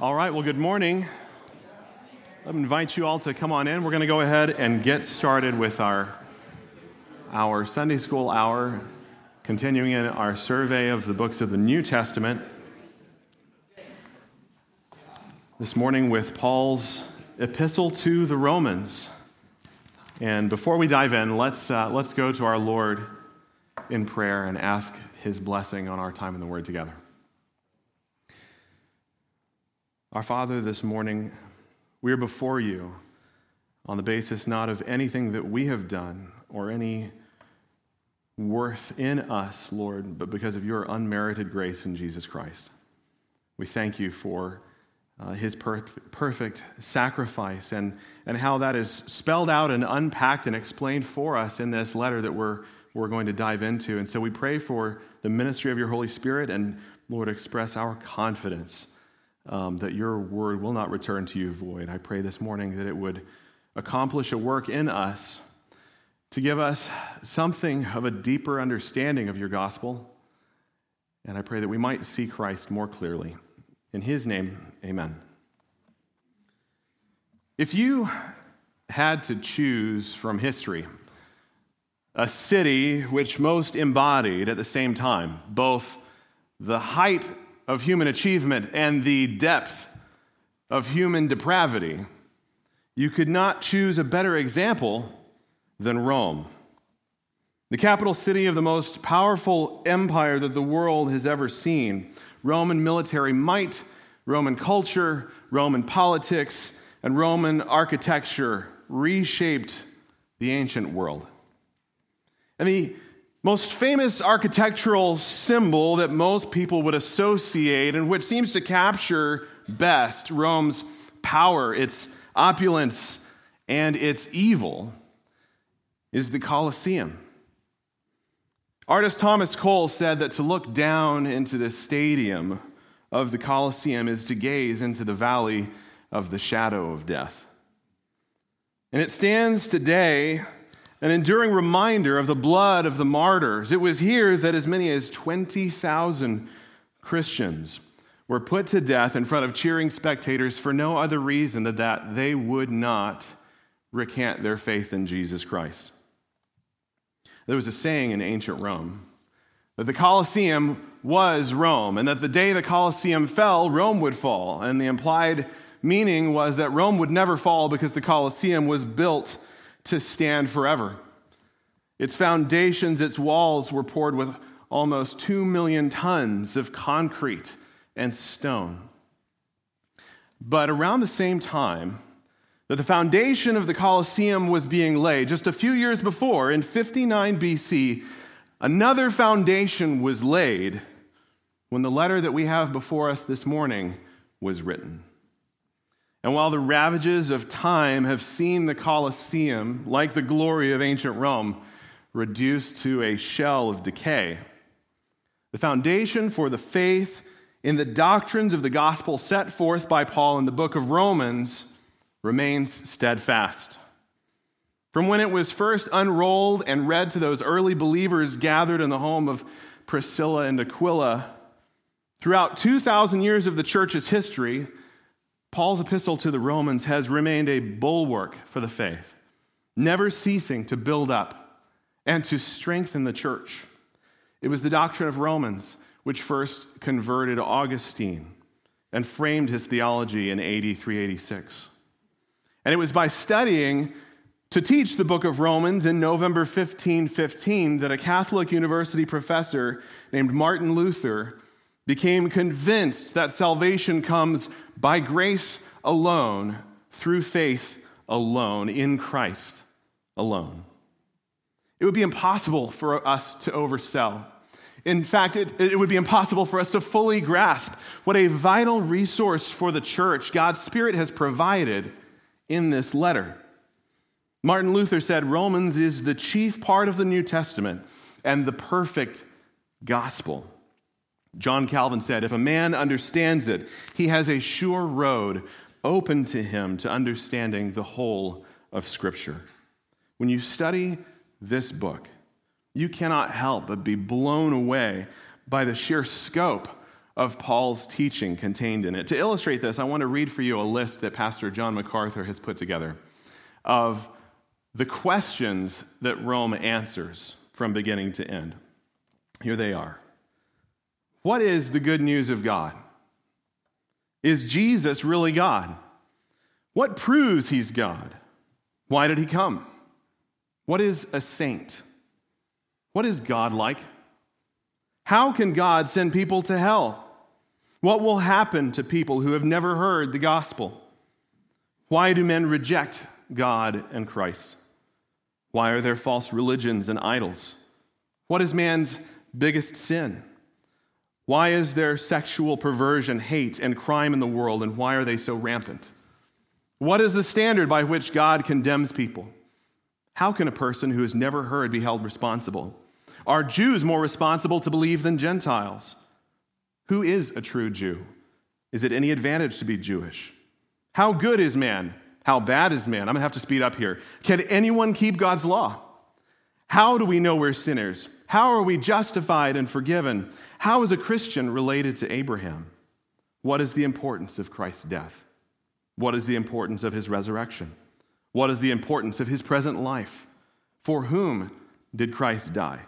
All right, well, good morning. Me invite you all to come on in. We're going to go ahead and get started with our, our Sunday school hour, continuing in our survey of the books of the New Testament. This morning with Paul's epistle to the Romans. And before we dive in, let's, uh, let's go to our Lord in prayer and ask his blessing on our time in the Word together. Our Father, this morning, we are before you on the basis not of anything that we have done or any worth in us, Lord, but because of your unmerited grace in Jesus Christ. We thank you for uh, his per- perfect sacrifice and, and how that is spelled out and unpacked and explained for us in this letter that we're, we're going to dive into. And so we pray for the ministry of your Holy Spirit and, Lord, express our confidence um, that your word will not return to you void. I pray this morning that it would accomplish a work in us to give us something of a deeper understanding of your gospel. And I pray that we might see Christ more clearly. In his name, amen. If you had to choose from history a city which most embodied at the same time both the height of human achievement and the depth of human depravity, you could not choose a better example than Rome. The capital city of the most powerful empire that the world has ever seen. Roman military might, Roman culture, Roman politics, and Roman architecture reshaped the ancient world. And the most famous architectural symbol that most people would associate and which seems to capture best Rome's power, its opulence, and its evil is the Colosseum. Artist Thomas Cole said that to look down into the stadium of the Colosseum is to gaze into the valley of the shadow of death. And it stands today an enduring reminder of the blood of the martyrs. It was here that as many as 20,000 Christians were put to death in front of cheering spectators for no other reason than that they would not recant their faith in Jesus Christ. There was a saying in ancient Rome that the Colosseum was Rome, and that the day the Colosseum fell, Rome would fall. And the implied meaning was that Rome would never fall because the Colosseum was built to stand forever. Its foundations, its walls were poured with almost 2 million tons of concrete and stone. But around the same time that the foundation of the Colosseum was being laid, just a few years before, in 59 BC, another foundation was laid when the letter that we have before us this morning was written. And while the ravages of time have seen the Colosseum, like the glory of ancient Rome, reduced to a shell of decay, the foundation for the faith in the doctrines of the gospel set forth by Paul in the book of Romans remains steadfast. From when it was first unrolled and read to those early believers gathered in the home of Priscilla and Aquila, throughout 2,000 years of the church's history, Paul's epistle to the Romans has remained a bulwark for the faith, never ceasing to build up and to strengthen the church. It was the doctrine of Romans which first converted Augustine and framed his theology in AD 386. And it was by studying to teach the book of Romans in November 1515 that a Catholic university professor named Martin Luther became convinced that salvation comes by grace alone, through faith alone, in Christ alone. It would be impossible for us to oversell. In fact, it, it, would be impossible for us to fully grasp what a vital resource for the church God's Spirit has provided in this letter. Martin Luther said Romans is the chief part of the New Testament and the perfect gospel. John Calvin said, If a man understands it, he has a sure road open to him to understanding the whole of Scripture. When you study this book, you cannot help but be blown away by the sheer scope of Paul's teaching contained in it. To illustrate this, I want to read for you a list that Pastor John MacArthur has put together of the questions that Rome answers from beginning to end. Here they are. What is the good news of God? Is Jesus really God? What proves he's God? Why did he come? What is a saint? What is God like? How can God send people to hell? What will happen to people who have never heard the gospel? Why do men reject God and Christ? Why are there false religions and idols? What is man's biggest sin? Why is there sexual perversion, hate, and crime in the world, and why are they so rampant? What is the standard by which God condemns people? How can a person who has never heard be held responsible? Are Jews more responsible to believe than Gentiles? Who is a true Jew? Is it any advantage to be Jewish? How good is man? How bad is man? I'm going to have to speed up here. Can anyone keep God's law? How do we know we're sinners? How are we justified and forgiven? How is a Christian related to Abraham? What is the importance of Christ's death? What is the importance of his resurrection? What is the importance of his present life? For whom did Christ die?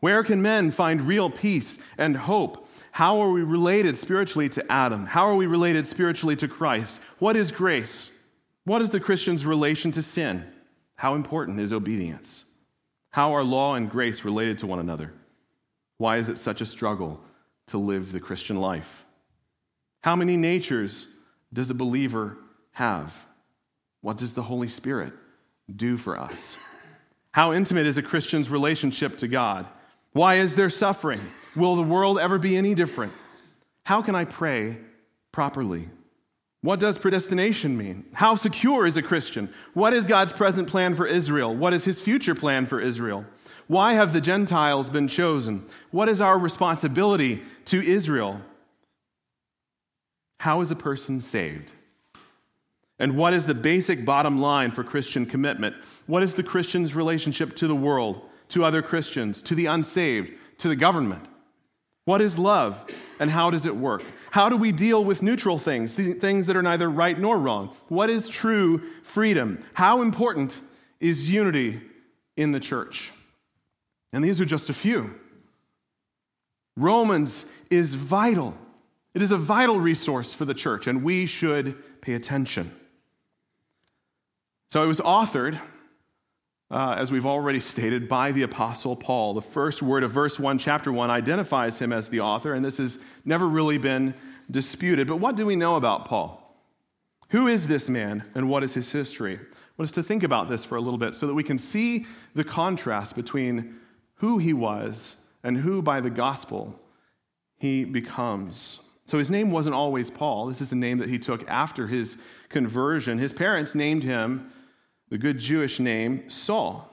Where can men find real peace and hope? How are we related spiritually to Adam? How are we related spiritually to Christ? What is grace? What is the Christian's relation to sin? How important is obedience? How are law and grace related to one another? Why is it such a struggle to live the Christian life? How many natures does a believer have? What does the Holy Spirit do for us? How intimate is a Christian's relationship to God? Why is there suffering? Will the world ever be any different? How can I pray properly? What does predestination mean? How secure is a Christian? What is God's present plan for Israel? What is his future plan for Israel? Why have the Gentiles been chosen? What is our responsibility to Israel? How is a person saved? And what is the basic bottom line for Christian commitment? What is the Christian's relationship to the world, to other Christians, to the unsaved, to the government? What is love and how does it work? How do we deal with neutral things, things that are neither right nor wrong? What is true freedom? How important is unity in the church? And these are just a few. Romans is vital. It is a vital resource for the church, and we should pay attention. So it was authored, uh, as we've already stated, by the Apostle Paul. The first word of verse 1, chapter 1, identifies him as the author, and this has never really been disputed. But what do we know about Paul? Who is this man, and what is his history? I want us to think about this for a little bit so that we can see the contrast between who he was and who, by the gospel, he becomes. So his name wasn't always Paul. This is a name that he took after his conversion. His parents named him the good Jewish name Saul.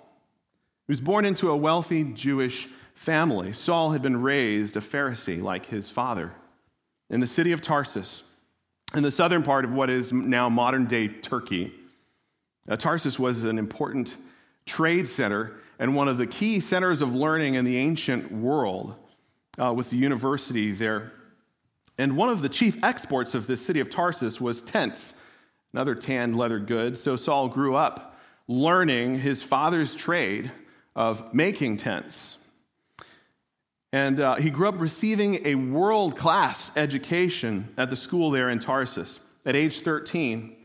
He was born into a wealthy Jewish family. Saul had been raised a Pharisee like his father in the city of Tarsus, in the southern part of what is now modern day Turkey. Uh, Tarsus was an important trade center and one of the key centers of learning in the ancient world uh, with the university there. And one of the chief exports of this city of Tarsus was tents, another tanned leather good. So Saul grew up learning his father's trade of making tents. And uh, he grew up receiving a world class education at the school there in Tarsus. At age 13,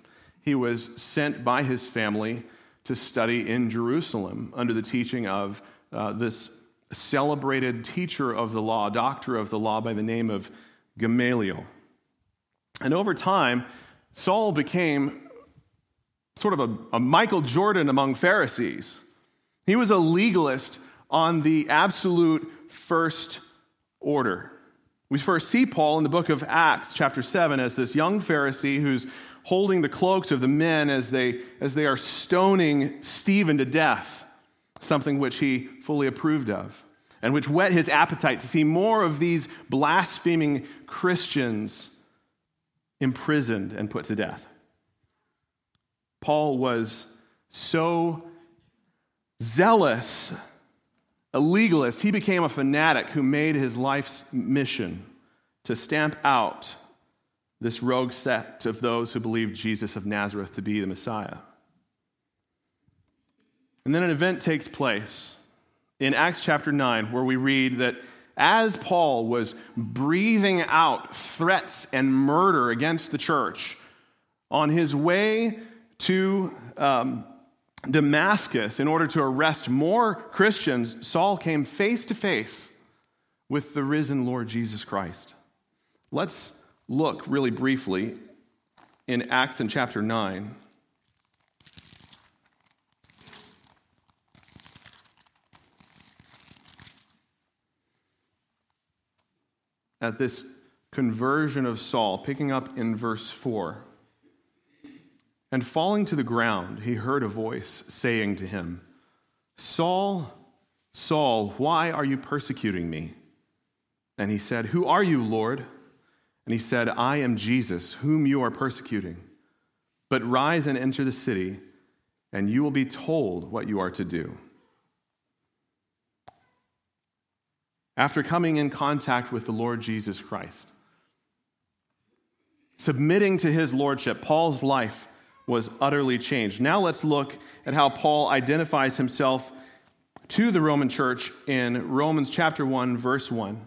he was sent by his family to study in Jerusalem under the teaching of uh, this celebrated teacher of the law, doctor of the law by the name of Gamaliel. And over time, Saul became sort of a, a Michael Jordan among Pharisees. He was a legalist on the absolute first order. We first see Paul in the book of Acts, chapter 7, as this young Pharisee who's holding the cloaks of the men as they, as they are stoning Stephen to death, something which he fully approved of, and which whet his appetite to see more of these blaspheming Christians imprisoned and put to death. Paul was so zealous, a legalist, he became a fanatic who made his life's mission to stamp out this rogue sect of those who believed Jesus of Nazareth to be the Messiah. And then an event takes place in Acts chapter 9 where we read that as Paul was breathing out threats and murder against the church, on his way to um, Damascus in order to arrest more Christians, Saul came face to face with the risen Lord Jesus Christ. Let's look really briefly in Acts in chapter 9. At this conversion of Saul, picking up in verse 4. And falling to the ground, he heard a voice saying to him, Saul, Saul, why are you persecuting me? And he said, Who are you, Lord? And he said, I am Jesus, whom you are persecuting. But rise and enter the city, and you will be told what you are to do. After coming in contact with the Lord Jesus Christ, submitting to his lordship, Paul's life was utterly changed. Now let's look at how Paul identifies himself to the Roman church in Romans chapter 1, verse 1.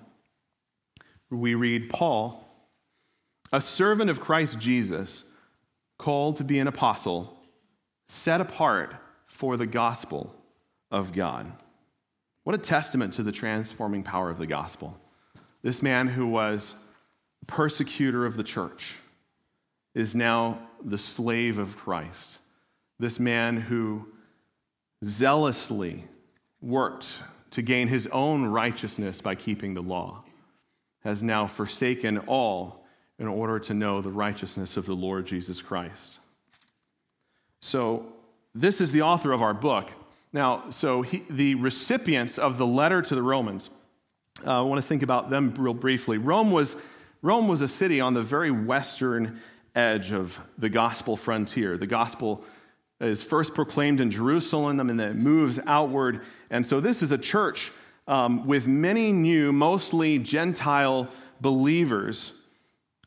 We read Paul, a servant of Christ Jesus, called to be an apostle, set apart for the gospel of God. What a testament to the transforming power of the gospel. This man who was persecutor of the church is now the slave of Christ. This man who zealously worked to gain his own righteousness by keeping the law has now forsaken all in order to know the righteousness of the Lord Jesus Christ. So, this is the author of our book. Now, so he, the recipients of the letter to the Romans, uh, I want to think about them real briefly. Rome was, Rome was a city on the very western edge of the gospel frontier. The gospel is first proclaimed in Jerusalem and then it moves outward. And so this is a church um, with many new, mostly Gentile believers.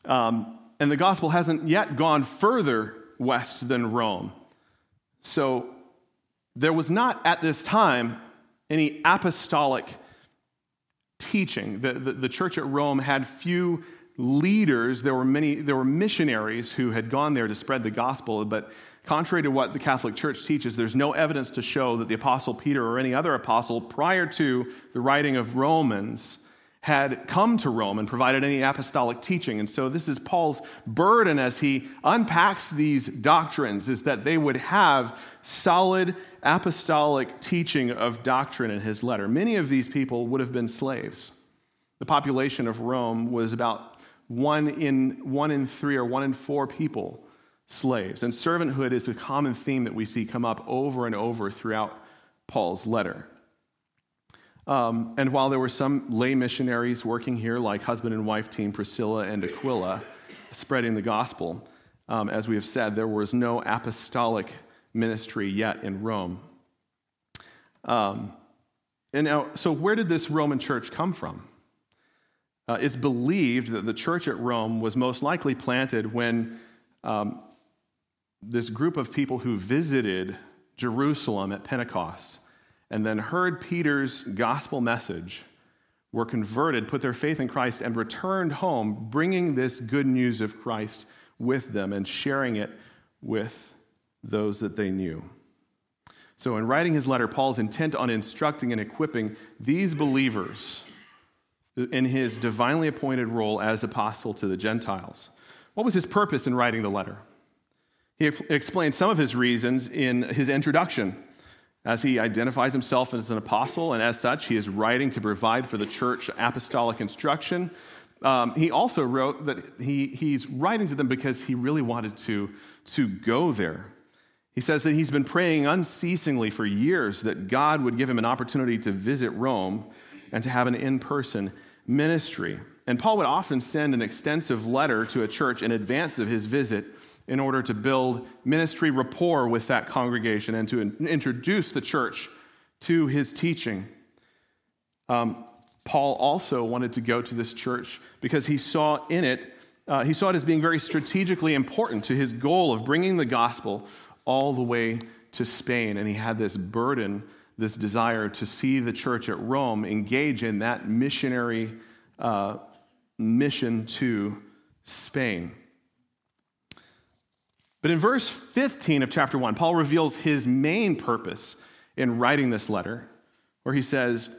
Um, and the gospel hasn't yet gone further west than Rome. So there was not at this time any apostolic teaching. The, the, the church at Rome had few leaders, there were many, there were missionaries who had gone there to spread the gospel, but contrary to what the Catholic Church teaches, there's no evidence to show that the Apostle Peter or any other apostle prior to the writing of Romans had come to Rome and provided any apostolic teaching. And so this is Paul's burden as he unpacks these doctrines is that they would have solid apostolic teaching of doctrine in his letter. Many of these people would have been slaves. The population of Rome was about one in, one in three or one in four people slaves. And servanthood is a common theme that we see come up over and over throughout Paul's letter. Um, and while there were some lay missionaries working here, like husband and wife team Priscilla and Aquila, spreading the gospel, um, as we have said, there was no apostolic ministry yet in Rome. Um, and now, so where did this Roman church come from? Uh, it's believed that the church at Rome was most likely planted when um, this group of people who visited Jerusalem at Pentecost and then heard Peter's gospel message were converted, put their faith in Christ, and returned home, bringing this good news of Christ with them and sharing it with those that they knew. So, in writing his letter, Paul's intent on instructing and equipping these believers in his divinely appointed role as apostle to the Gentiles. What was his purpose in writing the letter? He explains some of his reasons in his introduction, as he identifies himself as an apostle, and as such, he is writing to provide for the church apostolic instruction. Um, he also wrote that he, he's writing to them because he really wanted to, to go there. He says that he's been praying unceasingly for years that God would give him an opportunity to visit Rome and to have an in person ministry. And Paul would often send an extensive letter to a church in advance of his visit in order to build ministry rapport with that congregation and to introduce the church to his teaching. Um, Paul also wanted to go to this church because he saw in it, uh, he saw it as being very strategically important to his goal of bringing the gospel all the way to Spain. And he had this burden, this desire to see the church at Rome engage in that missionary uh, mission to Spain. But in verse 15 of chapter 1, Paul reveals his main purpose in writing this letter, where he says,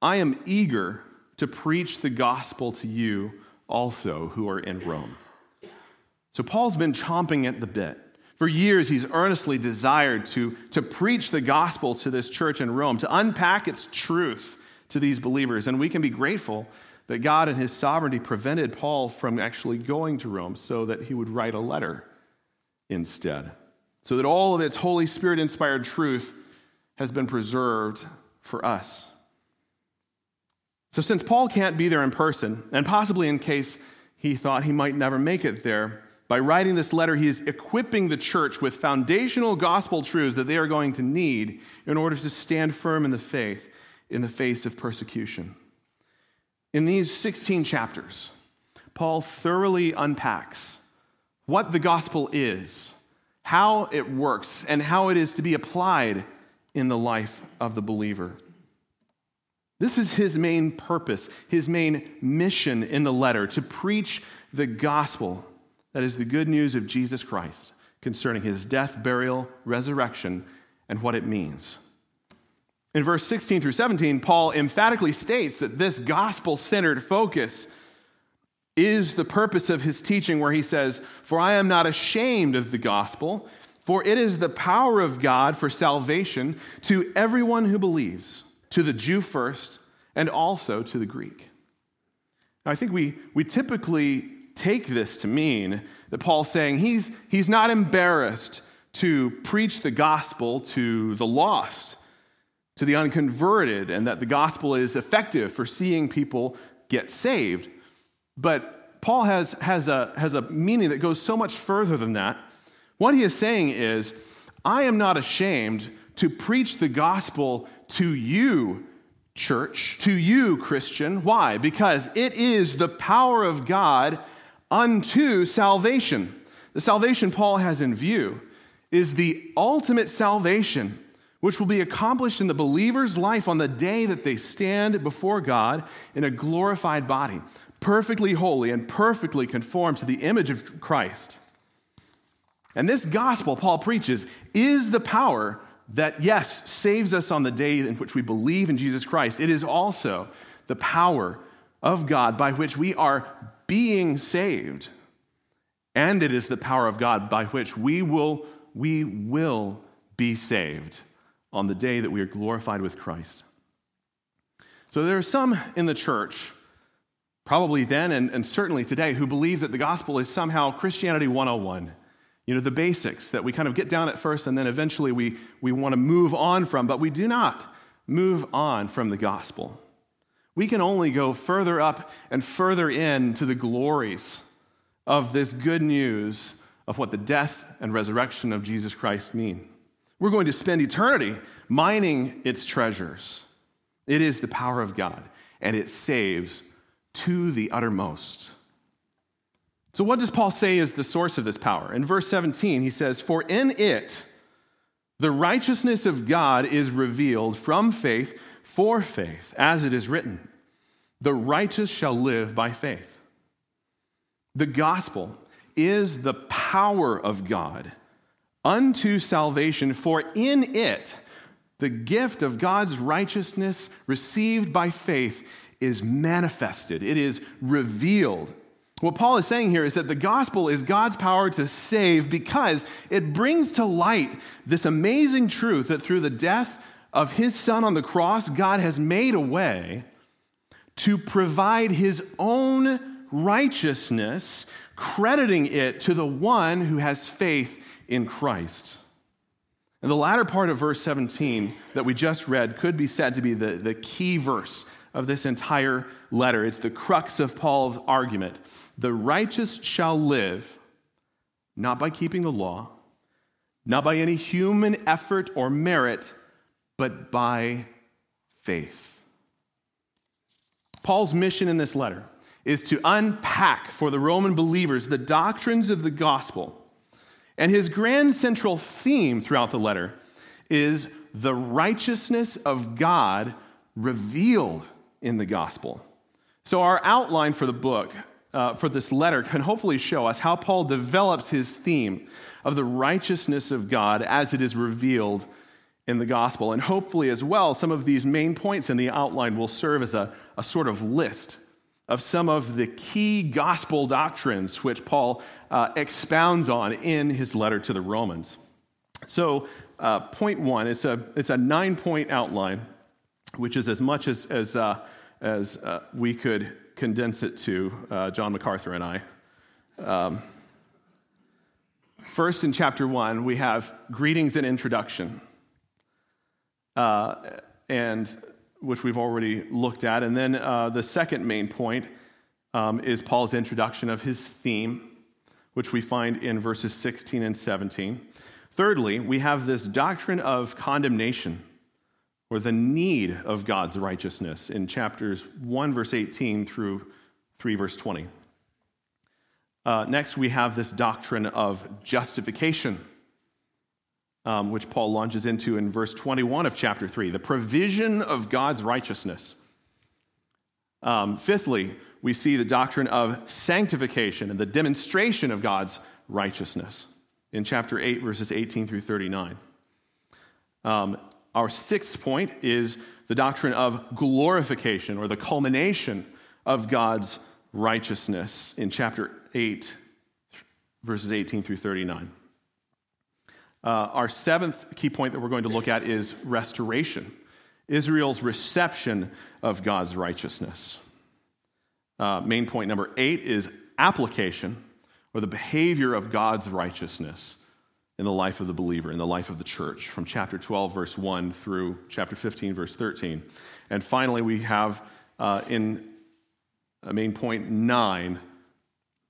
I am eager to preach the gospel to you also who are in Rome. So Paul's been chomping at the bit. For years, he's earnestly desired to, to preach the gospel to this church in Rome, to unpack its truth to these believers. And we can be grateful that God, in his sovereignty, prevented Paul from actually going to Rome so that he would write a letter instead. So that all of its Holy Spirit inspired truth has been preserved for us. So, since Paul can't be there in person, and possibly in case he thought he might never make it there, by writing this letter, he is equipping the church with foundational gospel truths that they are going to need in order to stand firm in the faith in the face of persecution. In these 16 chapters, Paul thoroughly unpacks what the gospel is, how it works, and how it is to be applied in the life of the believer. This is his main purpose, his main mission in the letter to preach the gospel that is the good news of Jesus Christ concerning his death, burial, resurrection, and what it means. In verse 16 through 17, Paul emphatically states that this gospel centered focus is the purpose of his teaching, where he says, For I am not ashamed of the gospel, for it is the power of God for salvation to everyone who believes to the Jew first, and also to the Greek. Now, I think we, we typically take this to mean that Paul's saying he's, he's not embarrassed to preach the gospel to the lost, to the unconverted, and that the gospel is effective for seeing people get saved. But Paul has, has, a, has a meaning that goes so much further than that. What he is saying is, I am not ashamed to preach the gospel to you, church, to you, Christian. Why? Because it is the power of God unto salvation. The salvation Paul has in view is the ultimate salvation, which will be accomplished in the believer's life on the day that they stand before God in a glorified body, perfectly holy and perfectly conformed to the image of Christ. And this gospel Paul preaches is the power that, yes, saves us on the day in which we believe in Jesus Christ. It is also the power of God by which we are being saved. And it is the power of God by which we will, we will be saved on the day that we are glorified with Christ. So there are some in the church, probably then and, and certainly today, who believe that the gospel is somehow Christianity 101 you know, the basics that we kind of get down at first and then eventually we, we want to move on from, but we do not move on from the gospel. We can only go further up and further in to the glories of this good news of what the death and resurrection of Jesus Christ mean. We're going to spend eternity mining its treasures. It is the power of God, and it saves to the uttermost. So, what does Paul say is the source of this power? In verse 17, he says, For in it the righteousness of God is revealed from faith for faith, as it is written, The righteous shall live by faith. The gospel is the power of God unto salvation, for in it the gift of God's righteousness received by faith is manifested, it is revealed what Paul is saying here is that the gospel is God's power to save because it brings to light this amazing truth that through the death of his son on the cross, God has made a way to provide his own righteousness, crediting it to the one who has faith in Christ. And the latter part of verse 17 that we just read could be said to be the, the key verse of this entire letter. It's the crux of Paul's argument. The righteous shall live not by keeping the law, not by any human effort or merit, but by faith. Paul's mission in this letter is to unpack for the Roman believers the doctrines of the gospel. And his grand central theme throughout the letter is the righteousness of God revealed in the gospel. So, our outline for the book, uh, for this letter, can hopefully show us how Paul develops his theme of the righteousness of God as it is revealed in the gospel. And hopefully, as well, some of these main points in the outline will serve as a, a sort of list of some of the key gospel doctrines which Paul uh, expounds on in his letter to the Romans. So, uh, point one, it's a, it's a nine point outline, which is as much as, as, uh, as uh, we could condense it to, uh, John MacArthur and I. Um, first, in chapter one, we have greetings and introduction. Uh, and which we've already looked at. And then uh, the second main point um, is Paul's introduction of his theme, which we find in verses 16 and 17. Thirdly, we have this doctrine of condemnation or the need of God's righteousness in chapters 1, verse 18 through 3, verse 20. Uh, next, we have this doctrine of justification um, which Paul launches into in verse 21 of chapter 3 the provision of God's righteousness. Um, fifthly, we see the doctrine of sanctification and the demonstration of God's righteousness in chapter 8, verses 18 through 39. Um, our sixth point is the doctrine of glorification or the culmination of God's righteousness in chapter 8, verses 18 through 39. Uh, our seventh key point that we're going to look at is restoration Israel's reception of God's righteousness. Uh, main point number eight is application or the behavior of God's righteousness in the life of the believer, in the life of the church, from chapter 12, verse 1 through chapter 15, verse 13. And finally, we have uh, in main point nine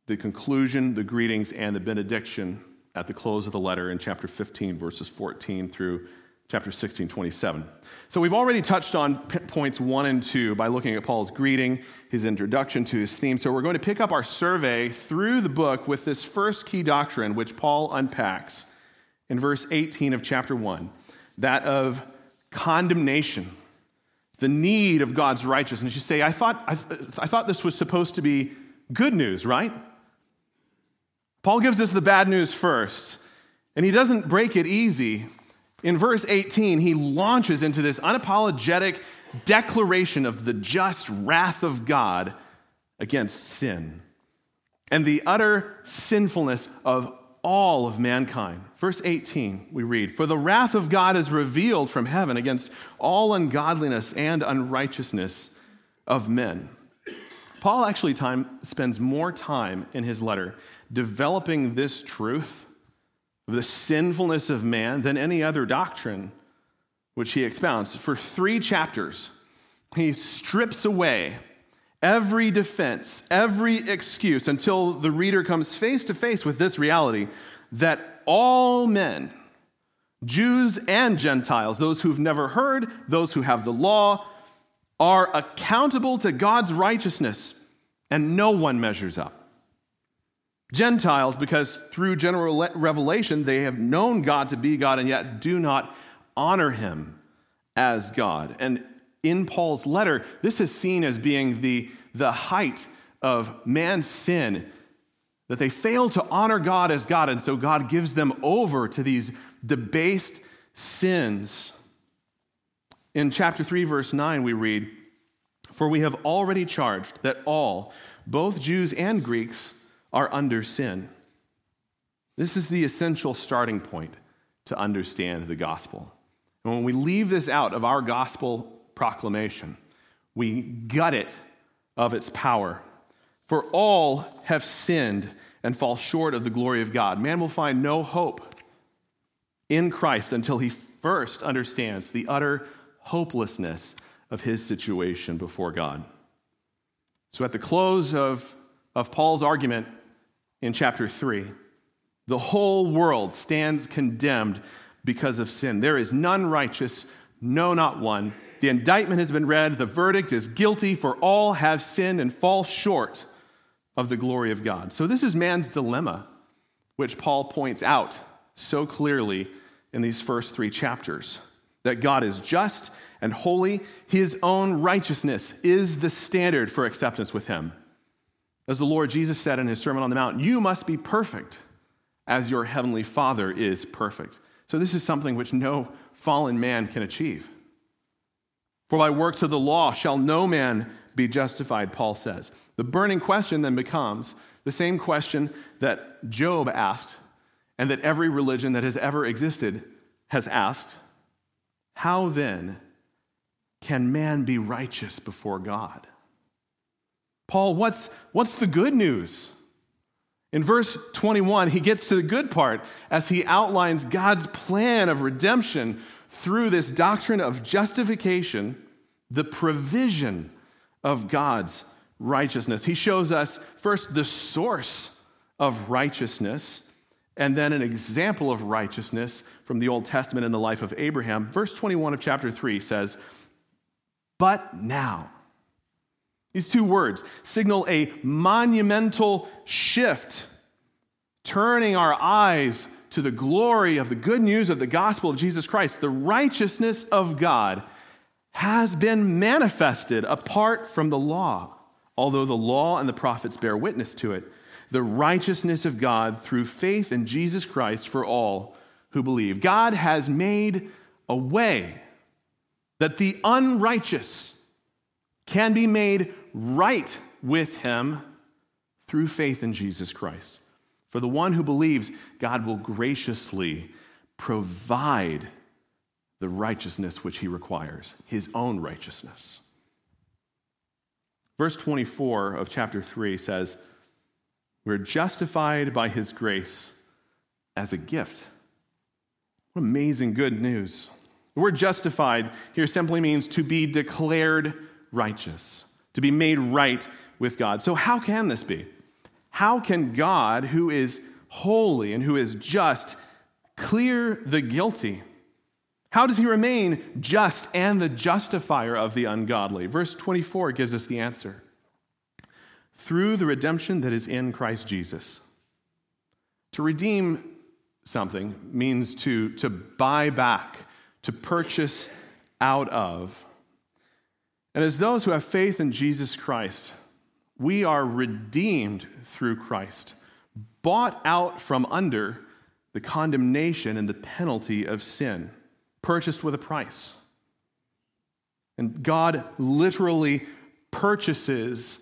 the conclusion, the greetings, and the benediction at the close of the letter in chapter 15, verses 14 through chapter 16, 27. So we've already touched on points one and two by looking at Paul's greeting, his introduction to his theme. So we're going to pick up our survey through the book with this first key doctrine, which Paul unpacks in verse 18 of chapter 1 that of condemnation, the need of God's righteousness. You say, I thought, I, I thought this was supposed to be good news, right? Paul gives us the bad news first, and he doesn't break it easy. In verse 18, he launches into this unapologetic declaration of the just wrath of God against sin and the utter sinfulness of all of mankind. Verse 18, we read, For the wrath of God is revealed from heaven against all ungodliness and unrighteousness of men. Paul actually time, spends more time in his letter developing this truth of the sinfulness of man than any other doctrine which he expounds. For three chapters, he strips away every defense, every excuse until the reader comes face to face with this reality that all men, Jews and Gentiles, those who've never heard, those who have the law, are accountable to God's righteousness, and no one measures up. Gentiles, because through general revelation they have known God to be God and yet do not honor him as God. And in Paul's letter, this is seen as being the, the height of man's sin, that they fail to honor God as God, and so God gives them over to these debased sins. In chapter 3, verse 9, we read, For we have already charged that all, both Jews and Greeks, are under sin. This is the essential starting point to understand the gospel. And when we leave this out of our gospel proclamation, we gut it of its power. For all have sinned and fall short of the glory of God. Man will find no hope in Christ until he first understands the utter hopelessness of his situation before God. So, at the close of, of Paul's argument in chapter 3. The whole world stands condemned because of sin. There is none righteous, No, not one. The indictment has been read. The verdict is guilty, for all have sinned and fall short of the glory of God. So, this is man's dilemma, which Paul points out so clearly in these first three chapters that God is just and holy. His own righteousness is the standard for acceptance with Him. As the Lord Jesus said in His Sermon on the Mount, you must be perfect as your heavenly Father is perfect. So, this is something which no fallen man can achieve. For by works of the law shall no man be justified, Paul says. The burning question then becomes the same question that Job asked and that every religion that has ever existed has asked How then can man be righteous before God? Paul, what's, what's the good news? In verse 21, he gets to the good part as he outlines God's plan of redemption through this doctrine of justification, the provision of God's righteousness. He shows us first the source of righteousness and then an example of righteousness from the Old Testament in the life of Abraham. Verse 21 of chapter 3 says, But now. These two words signal a monumental shift, turning our eyes to the glory of the good news of the gospel of Jesus Christ. The righteousness of God has been manifested apart from the law, although the law and the prophets bear witness to it. The righteousness of God through faith in Jesus Christ for all who believe. God has made a way that the unrighteous can be made right with him through faith in Jesus Christ. For the one who believes, God will graciously provide the righteousness which he requires, his own righteousness. Verse 24 of chapter 3 says, We're justified by his grace as a gift. What amazing good news. The word justified here simply means to be declared righteous to be made right with God. So, how can this be? How can God, who is holy and who is just, clear the guilty? How does he remain just and the justifier of the ungodly? Verse 24 gives us the answer through the redemption that is in Christ Jesus. To redeem something means to, to buy back, to purchase out of. And as those who have faith in Jesus Christ, we are redeemed through Christ, bought out from under the condemnation and the penalty of sin, purchased with a price. And God literally purchases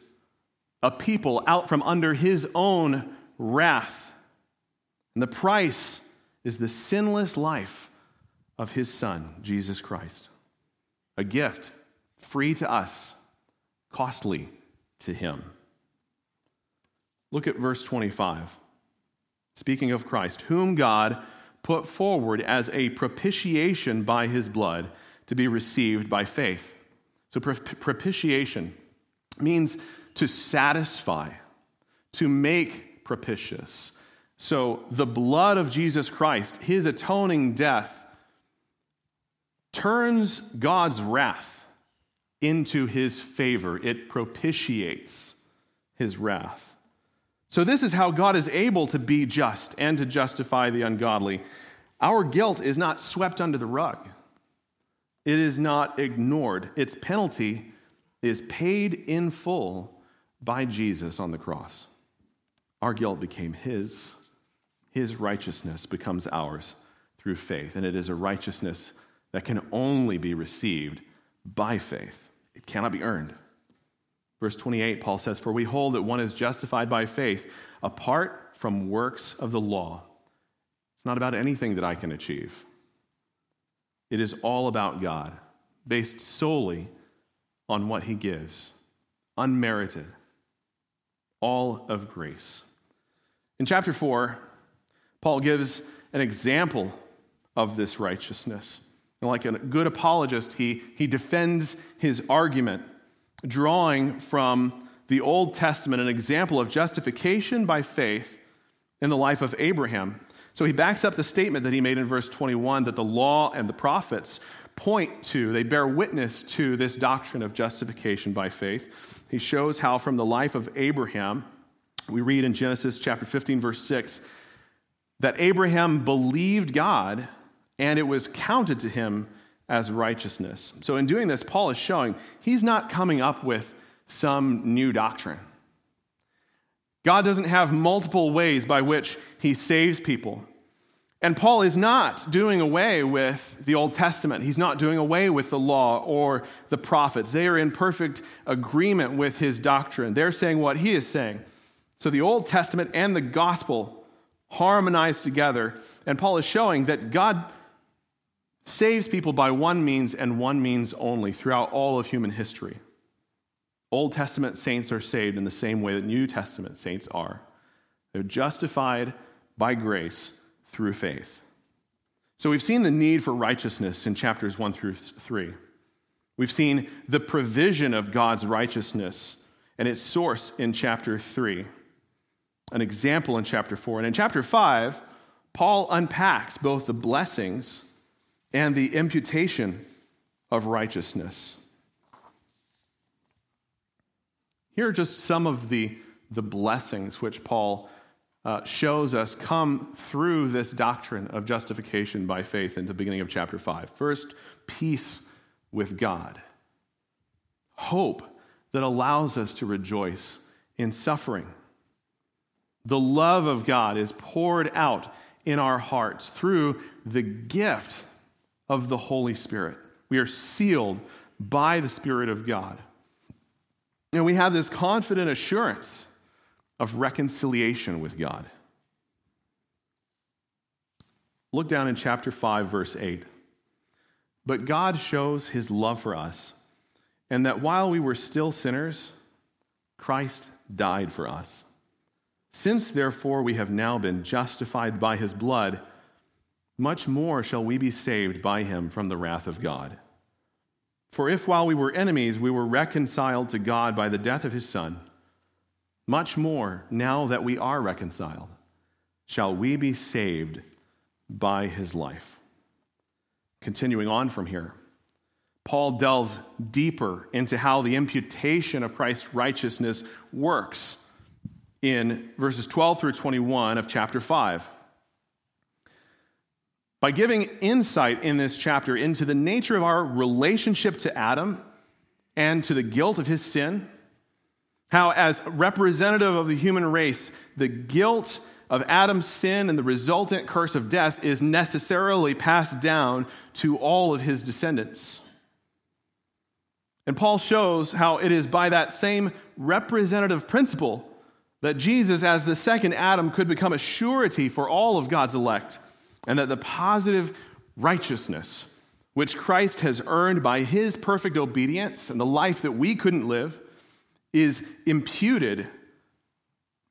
a people out from under his own wrath. And the price is the sinless life of his Son, Jesus Christ. A gift free to us, costly to him. Look at verse 25. Speaking of Christ, whom God put forward as a propitiation by his blood to be received by faith. So, propitiation means to satisfy, to make propitious. So, the blood of Jesus Christ, his atoning death, turns God's wrath into his favor, it propitiates his wrath. So, this is how God is able to be just and to justify the ungodly. Our guilt is not swept under the rug, it is not ignored. Its penalty is paid in full by Jesus on the cross. Our guilt became his, his righteousness becomes ours through faith, and it is a righteousness that can only be received by faith. It cannot be earned. Verse 28, Paul says, For we hold that one is justified by faith apart from works of the law. It's not about anything that I can achieve, it is all about God, based solely on what he gives, unmerited, all of grace. In chapter 4, Paul gives an example of this righteousness. And like a good apologist, he, he defends his argument, drawing from the Old Testament an example of justification by faith in the life of Abraham. So he backs up the statement that he made in verse 21 that the law and the prophets point to, they bear witness to this doctrine of justification by faith. He shows how, from the life of Abraham, we read in Genesis chapter 15, verse 6, that Abraham believed God and it was counted to him as righteousness. So, in doing this, Paul is showing he's not coming up with some new doctrine. God doesn't have multiple ways by which he saves people. And Paul is not doing away with the Old Testament. He's not doing away with the law or the prophets. They are in perfect agreement with his doctrine. They're saying what he is saying. So the Old Testament and the gospel harmonize together. And Paul is showing that God saves people by one means and one means only throughout all of human history. Old Testament saints are saved in the same way that New Testament saints are. They're justified by grace through faith. So we've seen the need for righteousness in chapters 1 through 3. We've seen the provision of God's righteousness and its source in chapter 3, an example in chapter 4. And in chapter 5, Paul unpacks both the blessings and the imputation of righteousness. Here are just some of the, the blessings which Paul uh, shows us come through this doctrine of justification by faith in the beginning of chapter 5. First, peace with God, hope that allows us to rejoice in suffering. The love of God is poured out in our hearts through the gift of the Holy Spirit. We are sealed by the Spirit of God. And we have this confident assurance of reconciliation with God. Look down in chapter 5, verse 8. But God shows his love for us, and that while we were still sinners, Christ died for us. Since, therefore, we have now been justified by his blood, much more shall we be saved by him from the wrath of God. For if while we were enemies, we were reconciled to God by the death of his Son, much more, now that we are reconciled, shall we be saved by his life. Continuing on from here, Paul delves deeper into how the imputation of Christ's righteousness works in verses 12 through 21 of chapter 5. By giving insight in this chapter into the nature of our relationship to Adam and to the guilt of his sin, how, as representative of the human race, the guilt of Adam's sin and the resultant curse of death is necessarily passed down to all of his descendants. And Paul shows how it is by that same representative principle that Jesus, as the second Adam, could become a surety for all of God's elect, and that the positive righteousness which Christ has earned by his perfect obedience and the life that we couldn't live is imputed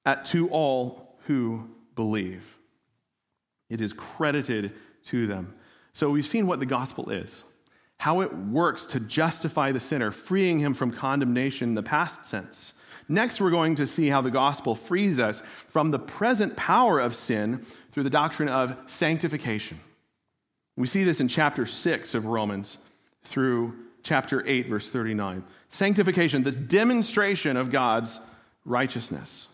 at, to all who believe. It is credited to them. So we've seen what the gospel is, how it works to justify the sinner, freeing him from condemnation in the past sense. Next, we're going to see how the gospel frees us from the present power of sin through the doctrine of sanctification. We see this in chapter 6 of Romans through chapter 8, verse 39. Sanctification, the demonstration of God's righteousness.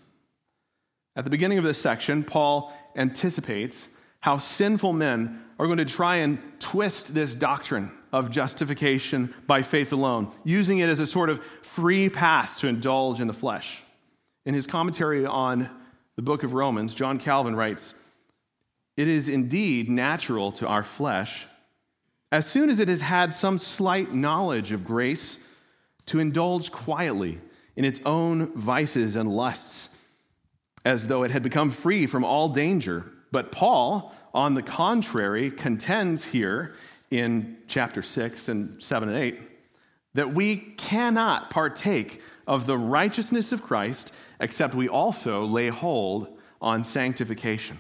At the beginning of this section, Paul anticipates how sinful men are going to try and twist this doctrine of justification by faith alone, using it as a sort of free pass to indulge in the flesh. In his commentary on the book of Romans, John Calvin writes, It is indeed natural to our flesh as soon as it has had some slight knowledge of grace, to indulge quietly in its own vices and lusts, as though it had become free from all danger. But Paul, on the contrary, contends here in chapter 6 and 7 and 8 that we cannot partake of the righteousness of Christ except we also lay hold on sanctification.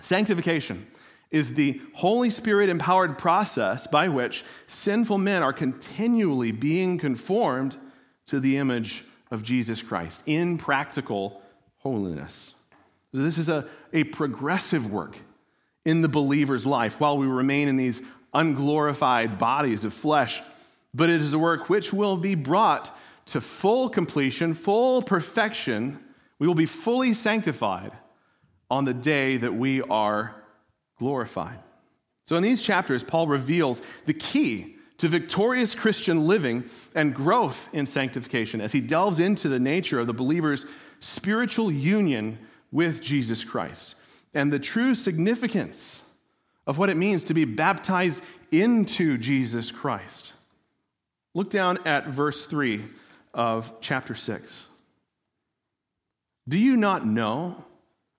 Sanctification is the Holy Spirit empowered process by which sinful men are continually being conformed to the image of Jesus Christ in practical holiness. This is a, a progressive work in the believer's life while we remain in these unglorified bodies of flesh, but it is a work which will be brought to full completion, full perfection. We will be fully sanctified on the day that we are glorified. So, in these chapters, Paul reveals the key to victorious Christian living and growth in sanctification as he delves into the nature of the believer's spiritual union with Jesus Christ and the true significance of what it means to be baptized into Jesus Christ. Look down at verse 3 of chapter 6. Do you not know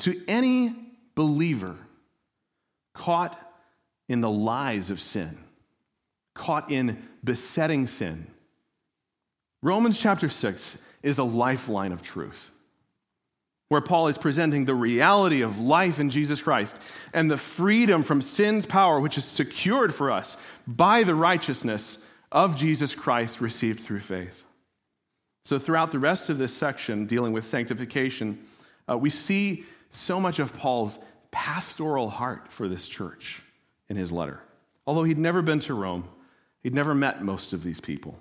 to any believer caught in the lies of sin, caught in besetting sin, Romans chapter 6 is a lifeline of truth where Paul is presenting the reality of life in Jesus Christ and the freedom from sin's power, which is secured for us by the righteousness of Jesus Christ received through faith. So, throughout the rest of this section dealing with sanctification, uh, we see so much of Paul's pastoral heart for this church in his letter. Although he'd never been to Rome, he'd never met most of these people.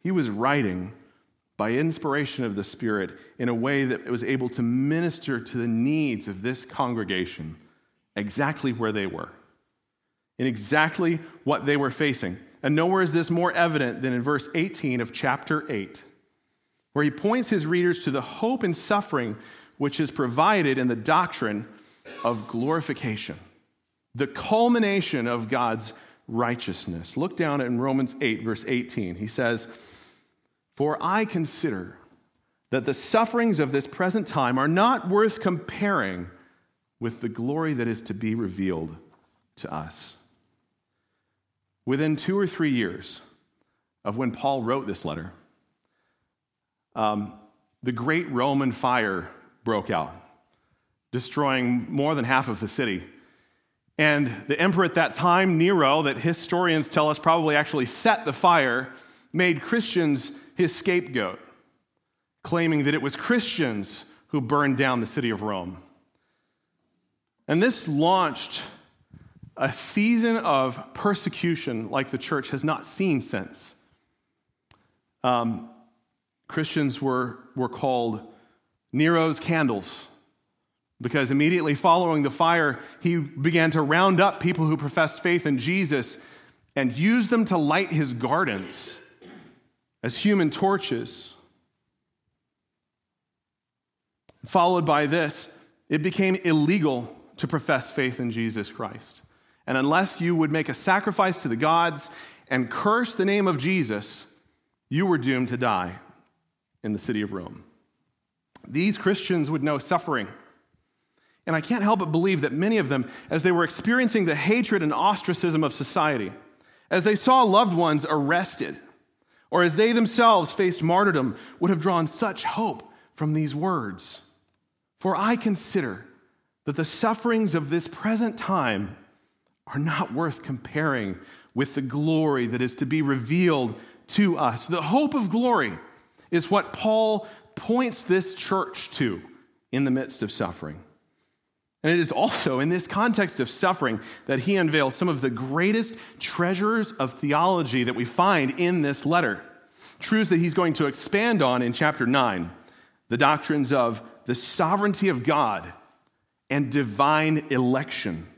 He was writing by inspiration of the Spirit in a way that was able to minister to the needs of this congregation exactly where they were, in exactly what they were facing. And nowhere is this more evident than in verse 18 of chapter 8, where he points his readers to the hope and suffering which is provided in the doctrine of glorification, the culmination of God's righteousness. Look down in Romans 8, verse 18. He says, for I consider that the sufferings of this present time are not worth comparing with the glory that is to be revealed to us. Within two or three years of when Paul wrote this letter, um, the great Roman fire broke out, destroying more than half of the city. And the emperor at that time, Nero, that historians tell us probably actually set the fire, made Christians his scapegoat, claiming that it was Christians who burned down the city of Rome. And this launched a season of persecution like the church has not seen since. Um, Christians were, were called Nero's candles because immediately following the fire, he began to round up people who professed faith in Jesus and use them to light his gardens as human torches. Followed by this, it became illegal to profess faith in Jesus Christ. And unless you would make a sacrifice to the gods and curse the name of Jesus, you were doomed to die in the city of Rome. These Christians would know suffering. And I can't help but believe that many of them, as they were experiencing the hatred and ostracism of society, as they saw loved ones arrested, or as they themselves faced martyrdom, would have drawn such hope from these words. For I consider that the sufferings of this present time are not worth comparing with the glory that is to be revealed to us. The hope of glory is what Paul points this church to in the midst of suffering. And it is also in this context of suffering that he unveils some of the greatest treasures of theology that we find in this letter. Truths that he's going to expand on in chapter 9 the doctrines of the sovereignty of God and divine election.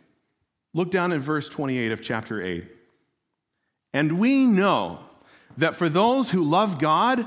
Look down in verse 28 of chapter 8. And we know that for those who love God,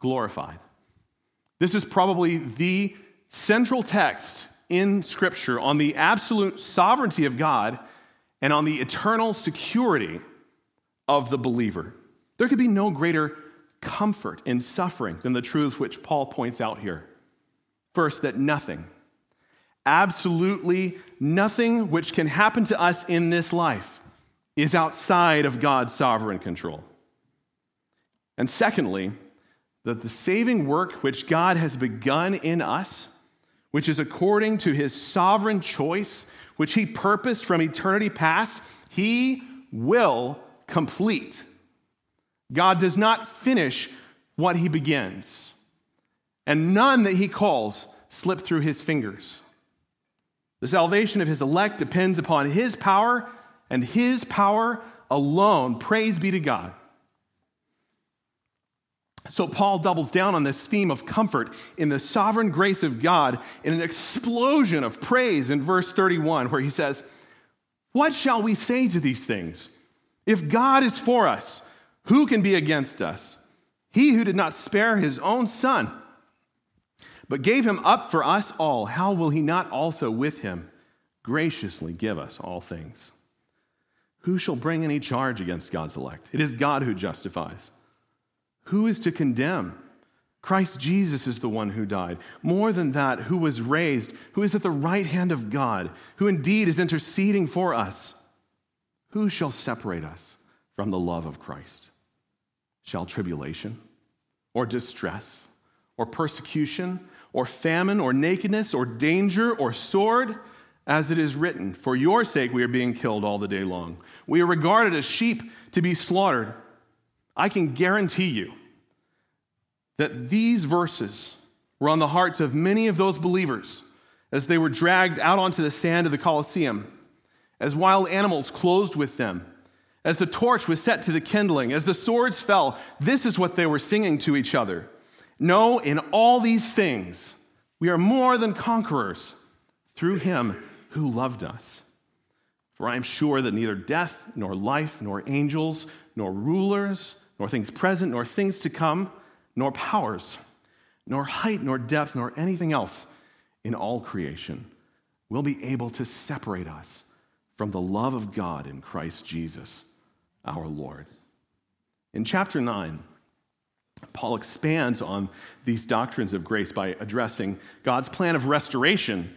glorified. This is probably the central text in Scripture on the absolute sovereignty of God and on the eternal security of the believer. There could be no greater comfort in suffering than the truth which Paul points out here. First, that nothing, absolutely nothing which can happen to us in this life is outside of God's sovereign control. And secondly, that the saving work which God has begun in us, which is according to his sovereign choice, which he purposed from eternity past, he will complete. God does not finish what he begins, and none that he calls slip through his fingers. The salvation of his elect depends upon his power and his power alone. Praise be to God. So, Paul doubles down on this theme of comfort in the sovereign grace of God in an explosion of praise in verse 31, where he says, What shall we say to these things? If God is for us, who can be against us? He who did not spare his own son, but gave him up for us all, how will he not also with him graciously give us all things? Who shall bring any charge against God's elect? It is God who justifies. Who is to condemn? Christ Jesus is the one who died. More than that, who was raised, who is at the right hand of God, who indeed is interceding for us. Who shall separate us from the love of Christ? Shall tribulation, or distress, or persecution, or famine, or nakedness, or danger, or sword? As it is written, For your sake we are being killed all the day long. We are regarded as sheep to be slaughtered. I can guarantee you that these verses were on the hearts of many of those believers as they were dragged out onto the sand of the Colosseum, as wild animals closed with them, as the torch was set to the kindling, as the swords fell. This is what they were singing to each other. No, in all these things, we are more than conquerors through him who loved us. For I am sure that neither death, nor life, nor angels, nor rulers, nor things present, nor things to come, nor powers, nor height, nor depth, nor anything else in all creation will be able to separate us from the love of God in Christ Jesus, our Lord. In chapter 9, Paul expands on these doctrines of grace by addressing God's plan of restoration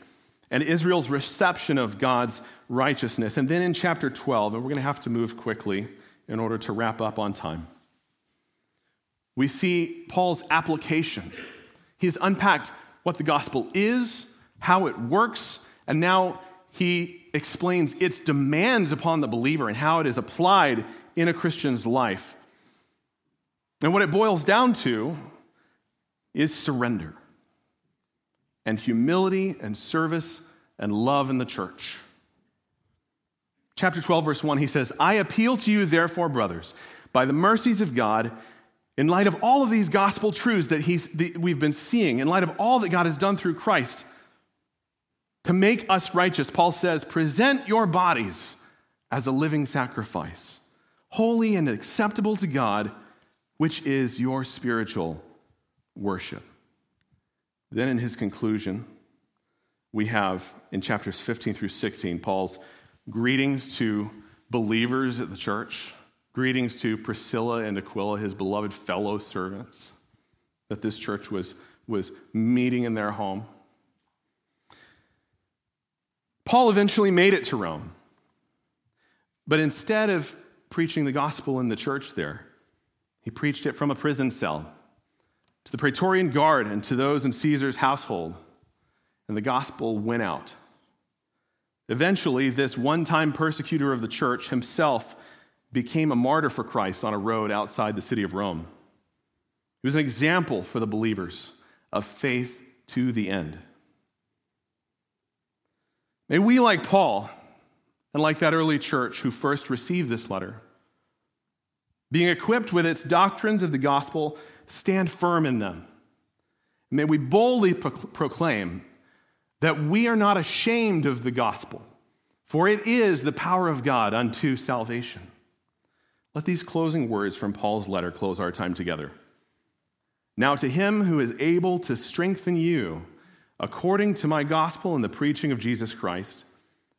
and Israel's reception of God's righteousness. And then in chapter 12, and we're going to have to move quickly in order to wrap up on time. We see Paul's application. He's unpacked what the gospel is, how it works, and now he explains its demands upon the believer and how it is applied in a Christian's life. And what it boils down to is surrender and humility and service and love in the church chapter 12, verse 1, he says, I appeal to you, therefore, brothers, by the mercies of God, in light of all of these gospel truths that he's, that we've been seeing, in light of all that God has done through Christ, to make us righteous, Paul says, present your bodies as a living sacrifice, holy and acceptable to God, which is your spiritual worship. Then, in his conclusion, we have in chapters 15 through 16, Paul's Greetings to believers at the church. Greetings to Priscilla and Aquila, his beloved fellow servants, that this church was, was meeting in their home. Paul eventually made it to Rome. But instead of preaching the gospel in the church there, he preached it from a prison cell to the Praetorian Guard and to those in Caesar's household. And the gospel went out Eventually, this one time persecutor of the church himself became a martyr for Christ on a road outside the city of Rome. He was an example for the believers of faith to the end. May we, like Paul, and like that early church who first received this letter, being equipped with its doctrines of the gospel, stand firm in them. May we boldly proclaim that we are not ashamed of the gospel, for it is the power of God unto salvation. Let these closing words from Paul's letter close our time together. Now, to him who is able to strengthen you, according to my gospel and the preaching of Jesus Christ,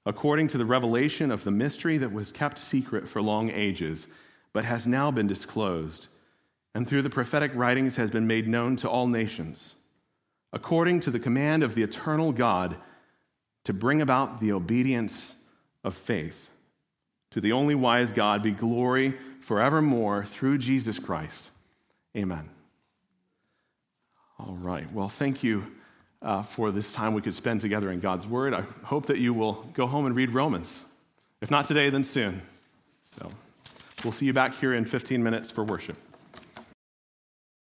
according to the revelation of the mystery that was kept secret for long ages, but has now been disclosed, and through the prophetic writings has been made known to all nations, according to the command of the eternal God, to bring about the obedience of faith. To the only wise God be glory forevermore through Jesus Christ. Amen. All right. Well, thank you uh, for this time we could spend together in God's Word. I hope that you will go home and read Romans. If not today, then soon. So we'll see you back here in 15 minutes for worship.